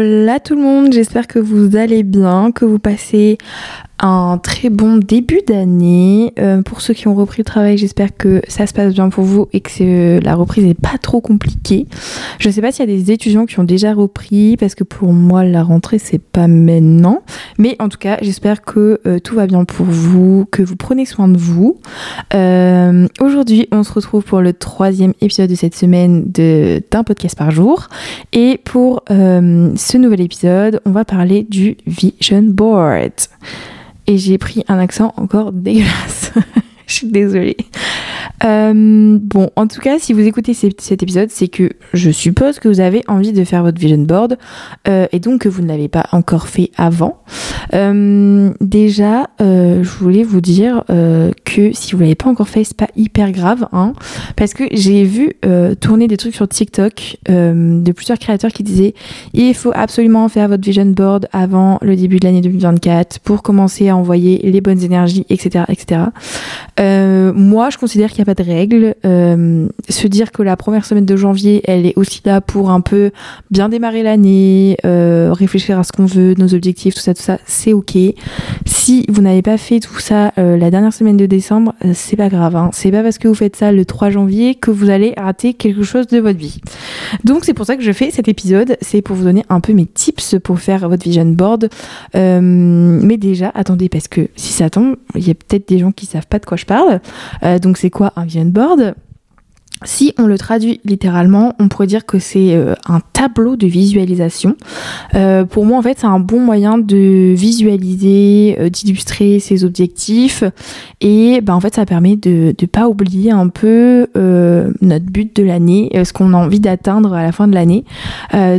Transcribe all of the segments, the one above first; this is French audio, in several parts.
Hola tout le monde, j'espère que vous allez bien, que vous passez un très bon début d'année. Euh, pour ceux qui ont repris le travail, j'espère que ça se passe bien pour vous et que la reprise n'est pas trop compliquée. Je ne sais pas s'il y a des étudiants qui ont déjà repris parce que pour moi la rentrée c'est pas maintenant. Mais en tout cas, j'espère que euh, tout va bien pour vous, que vous prenez soin de vous. Euh, aujourd'hui, on se retrouve pour le troisième épisode de cette semaine d'un podcast par jour. Et pour ce nouvel épisode, on va parler du Vision Board et j'ai pris un accent encore dégueulasse. Je suis désolée. Euh, bon, en tout cas, si vous écoutez cet épisode, c'est que je suppose que vous avez envie de faire votre vision board euh, et donc que vous ne l'avez pas encore fait avant. Euh, déjà, je voulais vous dire que si vous l'avez pas encore fait, c'est pas hyper grave, hein, parce que j'ai vu tourner des trucs sur TikTok de plusieurs créateurs qui disaient il faut absolument faire votre vision board avant le début de l'année 2024 pour commencer à envoyer les bonnes énergies, etc., etc. moi, je considère qu'il n'y a de règles. Euh, se dire que la première semaine de janvier, elle est aussi là pour un peu bien démarrer l'année, euh, réfléchir à ce qu'on veut, nos objectifs, tout ça, tout ça, c'est ok. Si vous n'avez pas fait tout ça euh, la dernière semaine de décembre, c'est pas grave. Hein. C'est pas parce que vous faites ça le 3 janvier que vous allez rater quelque chose de votre vie. Donc c'est pour ça que je fais cet épisode. C'est pour vous donner un peu mes tips pour faire votre vision board. mais déjà, attendez, parce que si ça tombe, il y a peut-être des gens qui savent pas de quoi je parle. donc c'est quoi un vision board? Si on le traduit littéralement, on pourrait dire que c'est euh, un tableau de visualisation. Euh, pour moi, en fait, c'est un bon moyen de visualiser, euh, d'illustrer ses objectifs. Et ben, en fait, ça permet de ne pas oublier un peu notre but de l'année, ce qu'on a envie d'atteindre à la fin de l'année.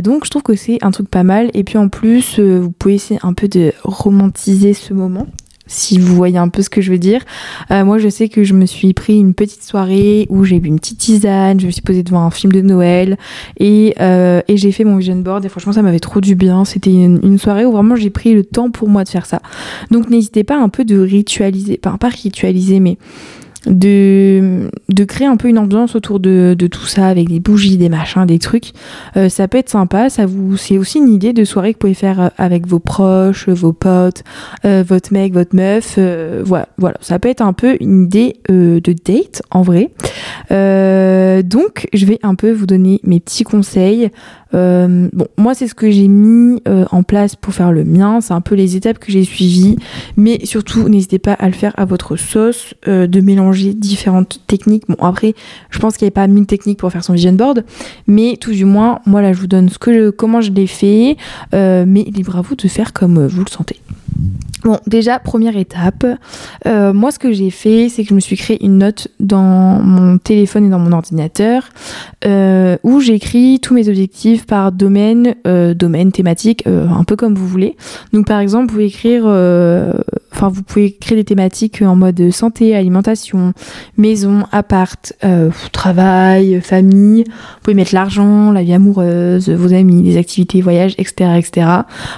donc, je trouve que c'est un truc pas mal. Et puis, en plus, vous pouvez essayer un peu de romantiser ce moment si vous voyez un peu ce que je veux dire. Euh, moi, je sais que je me suis pris une petite soirée où j'ai bu une petite tisane, je me suis posée devant un film de Noël et, euh, et j'ai fait mon vision board et franchement, ça m'avait trop du bien. C'était une, une, soirée où vraiment j'ai pris le temps pour moi de faire ça. Donc, n'hésitez pas un peu de ritualiser, enfin, pas ritualiser, mais de, créer un peu une ambiance autour de, tout ça avec des bougies, des machins, des trucs. Euh, ça peut être sympa. Ça vous, c'est aussi une idée de soirée que vous pouvez faire euh, avec vos proches, vos potes, euh, votre mec, votre meuf. voilà, voilà, ça peut être un peu une idée de date en vrai. donc, je vais un peu vous donner mes petits conseils. Bon, moi, c'est ce que j'ai mis en place pour faire le mien. C'est un peu les étapes que j'ai suivies. Mais surtout, n'hésitez pas à le faire à votre sauce, de mélanger différentes techniques. Bon, après, je pense qu'il n'y a pas mille techniques pour faire son vision board. Mais tout du moins, moi, là, je vous donne ce que comment je l'ai fait. mais libre à vous de faire comme vous le sentez. Bon, déjà, première étape, euh, moi ce que j'ai fait, c'est que je me suis créé une note dans mon téléphone et dans mon ordinateur euh, où j'écris tous mes objectifs par domaine, euh, domaine thématique, un peu comme vous voulez. Donc par exemple, vous pouvez écrire, enfin vous pouvez créer des thématiques en mode santé, alimentation, maison, appart, travail, famille. Vous pouvez mettre l'argent, la vie amoureuse, vos amis, les activités, voyages, etc., etc.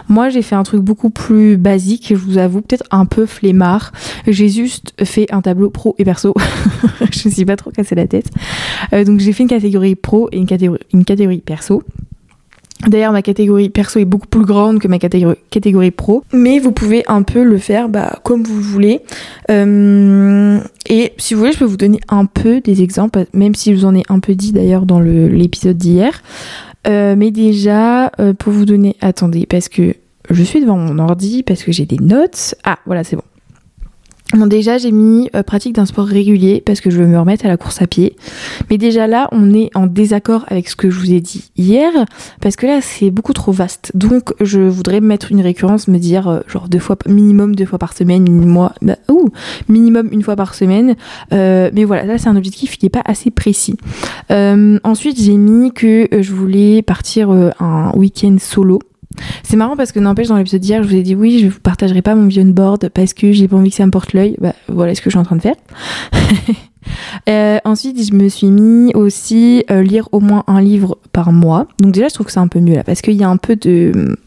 Moi, j'ai fait un truc beaucoup plus basique. Je vous avoue, peut-être un peu flemmard. J'ai juste fait un tableau pro et perso. je ne suis pas trop cassé la tête. Euh, donc j'ai fait une catégorie pro et une catégorie, une catégorie perso. D'ailleurs, ma catégorie perso est beaucoup plus grande que ma catégorie, pro, mais vous pouvez un peu le faire bah, comme vous voulez. Euh, et si vous voulez, je peux vous donner un peu des exemples, même si je vous en ai un peu dit d'ailleurs dans l'épisode d'hier. Euh, mais déjà, pour vous donner, attendez, parce que je suis devant mon ordi parce que j'ai des notes. Ah, voilà, c'est bon. Bon, déjà, j'ai mis euh, pratique d'un sport régulier parce que je veux me remettre à la course à pied. Mais déjà là, on est en désaccord avec ce que je vous ai dit hier parce que là, c'est beaucoup trop vaste. Donc, je voudrais mettre une récurrence, me dire euh, genre deux fois, minimum deux fois par semaine, minimum, bah, minimum une fois par semaine. Euh, mais voilà, là, c'est un objectif qui n'est pas assez précis. ensuite, j'ai mis que je voulais partir un week-end solo. C'est marrant parce que n'empêche dans l'épisode d'hier je vous ai dit oui je vous partagerai pas mon vision board parce que j'ai pas envie que ça me porte l'œil. Bah voilà ce que je suis en train de faire. Euh, ensuite je me suis mis aussi euh, lire au moins un livre par mois. Donc déjà je trouve que c'est un peu mieux là parce qu'il y a un peu de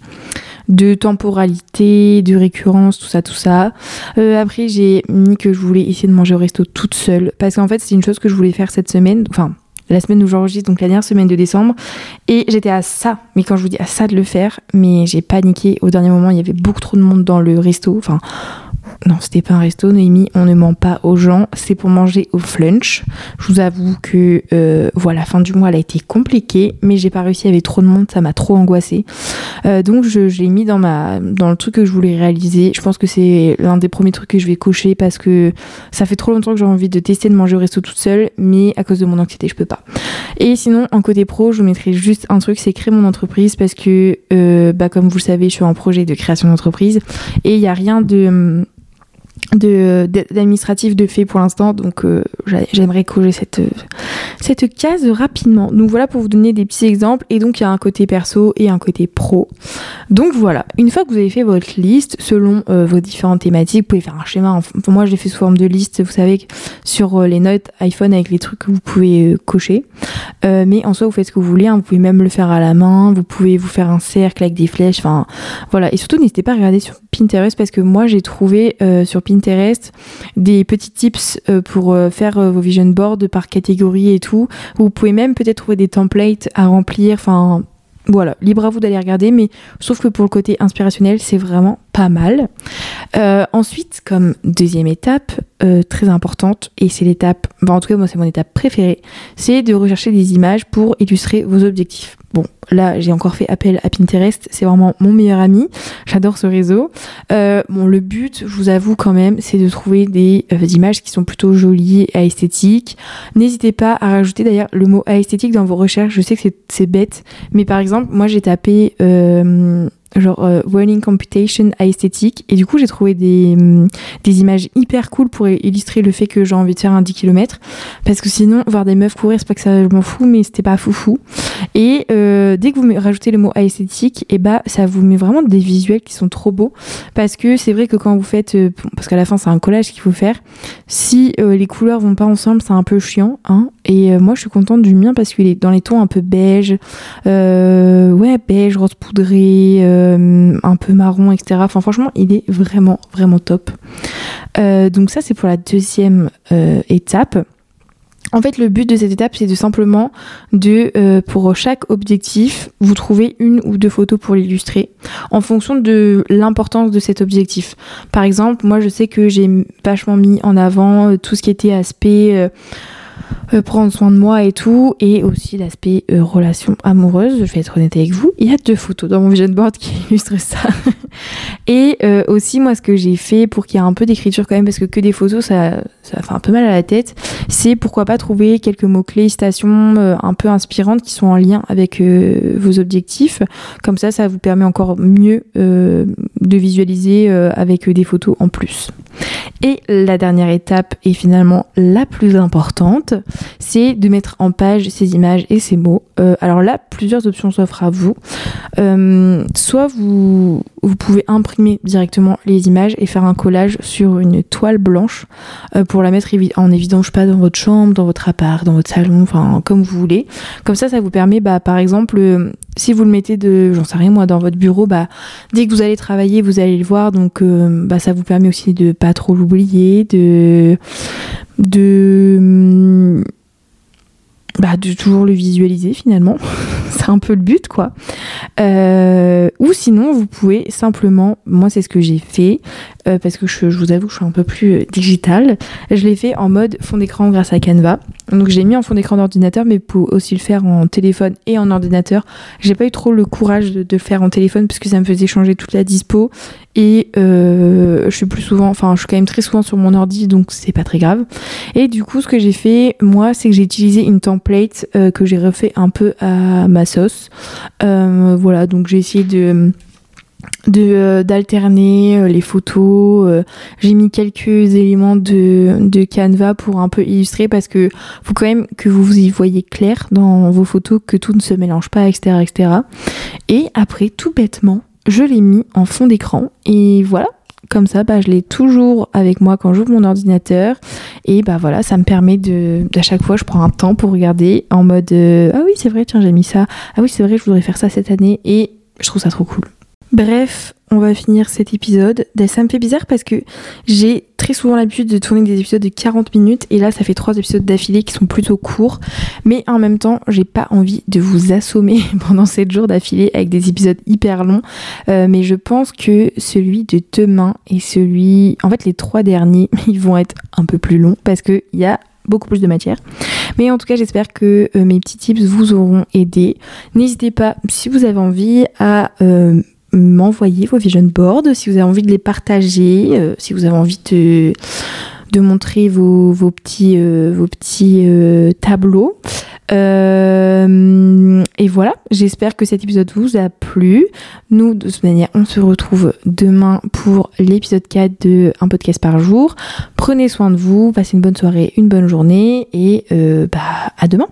de temporalité, de récurrence, tout ça, tout ça. Euh, après, j'ai mis que je voulais essayer de manger au resto toute seule parce qu'en fait, c'est une chose que je voulais faire cette semaine. Enfin, la semaine où j'enregistre, donc la dernière semaine de décembre. Et j'étais à ça, mais quand je vous dis à ça de le faire, mais j'ai paniqué au dernier moment, il y avait beaucoup trop de monde dans le resto. Enfin, non, c'était pas un resto, Noémie, on ne ment pas aux gens, c'est pour manger au flunch. Je vous avoue que euh, voilà, fin du mois elle a été compliquée, mais j'ai pas réussi, avait trop de monde, ça m'a trop angoissée. Euh, donc je, je l'ai mis dans, ma, dans le truc que je voulais réaliser. Je pense que c'est l'un des premiers trucs que je vais cocher parce que ça fait trop longtemps que j'ai envie de tester de manger au resto toute seule, mais à cause de mon anxiété, je peux pas. Et sinon, en côté pro, je vous mettrai juste un truc, c'est créer mon entreprise parce que, euh, bah, comme vous le savez, je suis en projet de création d'entreprise et il n'y a rien de d'administratif de, fait pour l'instant donc euh, j'aimerais coller cette cette case rapidement. Donc voilà pour vous donner des petits exemples. Et donc il y a un côté perso et un côté pro. Donc voilà. Une fois que vous avez fait votre liste selon euh, vos différentes thématiques vous pouvez faire un schéma. Moi je l'ai fait sous forme de liste vous savez sur euh, les notes iPhone avec les trucs que vous pouvez cocher. Mais en soi vous faites ce que vous voulez hein. vous pouvez même le faire à la main. Vous pouvez vous faire un cercle avec des flèches. Voilà. Et surtout n'hésitez pas à regarder sur Pinterest parce que moi j'ai trouvé sur Pinterest des petits tips euh, pour euh, faire euh, vos vision boards par catégorie et tout. Vous pouvez même peut-être trouver des templates à remplir. Enfin, voilà, libre à vous d'aller regarder, mais sauf que pour le côté inspirationnel, c'est vraiment pas mal. ensuite, comme deuxième étape, très importante, et c'est l'étape, en tout cas moi c'est mon étape préférée, c'est de rechercher des images pour illustrer vos objectifs. Bon, là, j'ai encore fait appel à Pinterest. C'est vraiment mon meilleur ami. J'adore ce réseau. Euh, bon, le but, je vous avoue quand même, c'est de trouver des euh, images qui sont plutôt jolies et esthétiques. N'hésitez pas à rajouter d'ailleurs le mot esthétique dans vos recherches. Je sais que c'est bête, mais par exemple, moi j'ai tapé euh, genre euh, Computation à esthétique et du coup j'ai trouvé des, mm, des images hyper cool pour illustrer le fait que j'ai envie de faire un 10 km parce que sinon voir des meufs courir c'est pas que ça je m'en fous mais c'était pas foufou. Et euh, dès que vous rajoutez le mot à esthétique et eh bah ça vous met vraiment des visuels qui sont trop beaux. Parce que c'est vrai que quand vous faites euh, parce qu'à la fin c'est un collage qu'il faut faire. Si les couleurs vont pas ensemble c'est un peu chiant hein. Et moi je suis contente du mien parce qu'il est dans les tons un peu beige ouais beige rose poudré euh, un peu marron, etc. Enfin, franchement, il est vraiment, vraiment top. Euh, donc ça, c'est pour la deuxième euh, étape. En fait, le but de cette étape, c'est de simplement de, pour chaque objectif, vous trouver une ou deux photos pour l'illustrer, en fonction de l'importance de cet objectif. Par exemple, moi, je sais que j'ai vachement mis en avant tout ce qui était aspect prendre soin de moi et tout, et aussi l'aspect euh, relation amoureuse. Je vais être honnête avec vous, il y a deux photos dans mon vision board qui illustrent ça. et euh, aussi, moi, ce que j'ai fait pour qu'il y ait un peu d'écriture quand même, parce que que des photos, ça, ça fait un peu mal à la tête, c'est pourquoi pas trouver quelques mots-clés, citations un peu inspirantes qui sont en lien avec vos objectifs. Comme ça, ça vous permet encore mieux de visualiser avec des photos en plus. Et la dernière étape, et finalement la plus importante, c'est de mettre en page ces images et ces mots. Euh, alors là, plusieurs options s'offrent à vous. Euh, soit vous, pouvez imprimer directement les images et faire un collage sur une toile blanche euh, pour la mettre en évidence, pas, dans votre chambre, dans votre appart, dans votre salon, enfin comme vous voulez. Comme ça, ça vous permet, bah, par exemple, si vous le mettez de, j'en sais rien moi, dans votre bureau, bah, dès que vous allez travailler, vous allez le voir, donc bah, ça vous permet aussi de pas trop l'oublier, de de bah, toujours le visualiser finalement. c'est un peu le but quoi. Euh, ou sinon vous pouvez simplement, moi c'est ce que j'ai fait, euh, parce que je, vous avoue je suis un peu plus euh, digital, je l'ai fait en mode fond d'écran grâce à Canva. Donc j'ai mis en fond d'écran d'ordinateur, mais pour aussi le faire en téléphone et en ordinateur. J'ai pas eu trop le courage de, le faire en téléphone parce que ça me faisait changer toute la dispo et je suis plus souvent, enfin je suis quand même très souvent sur mon ordi, donc c'est pas très grave. Et du coup ce que j'ai fait moi, c'est que j'ai utilisé une template que j'ai refait un peu à ma sauce. voilà, donc j'ai essayé de d'alterner euh, les photos euh, j'ai mis quelques éléments de, de Canva pour un peu illustrer parce que faut quand même que vous y voyez clair dans vos photos que tout ne se mélange pas etc etc et après tout bêtement je l'ai mis en fond d'écran et voilà comme ça, bah, je l'ai toujours avec moi quand j'ouvre mon ordinateur. Et bah voilà, ça me permet de, à chaque fois, je prends un temps pour regarder en mode euh, Ah oui, c'est vrai, tiens, j'ai mis ça. Ah oui, c'est vrai, je voudrais faire ça cette année. Et je trouve ça trop cool. Bref, on va finir cet épisode. Ça me fait bizarre parce que j'ai très souvent l'habitude de tourner des épisodes de 40 minutes et là ça fait trois épisodes d'affilée qui sont plutôt courts. Mais en même temps, j'ai pas envie de vous assommer pendant 7 jours d'affilée avec des épisodes hyper longs. Euh, mais je pense que celui de demain et celui... En fait les trois derniers, ils vont être un peu plus longs parce qu'il y a beaucoup plus de matière. Mais en tout cas, j'espère que euh, mes petits tips vous auront aidé. N'hésitez pas, si vous avez envie, à euh, m'envoyer vos vision boards, si vous avez envie de les partager, euh, si vous avez envie de, montrer vos, petits, vos petits tableaux. Euh, et voilà, j'espère que cet épisode vous a plu. Nous, de toute manière, on se retrouve demain pour l'épisode 4 de Un podcast par jour. Prenez soin de vous, passez une bonne soirée, une bonne journée et euh, bah, à demain.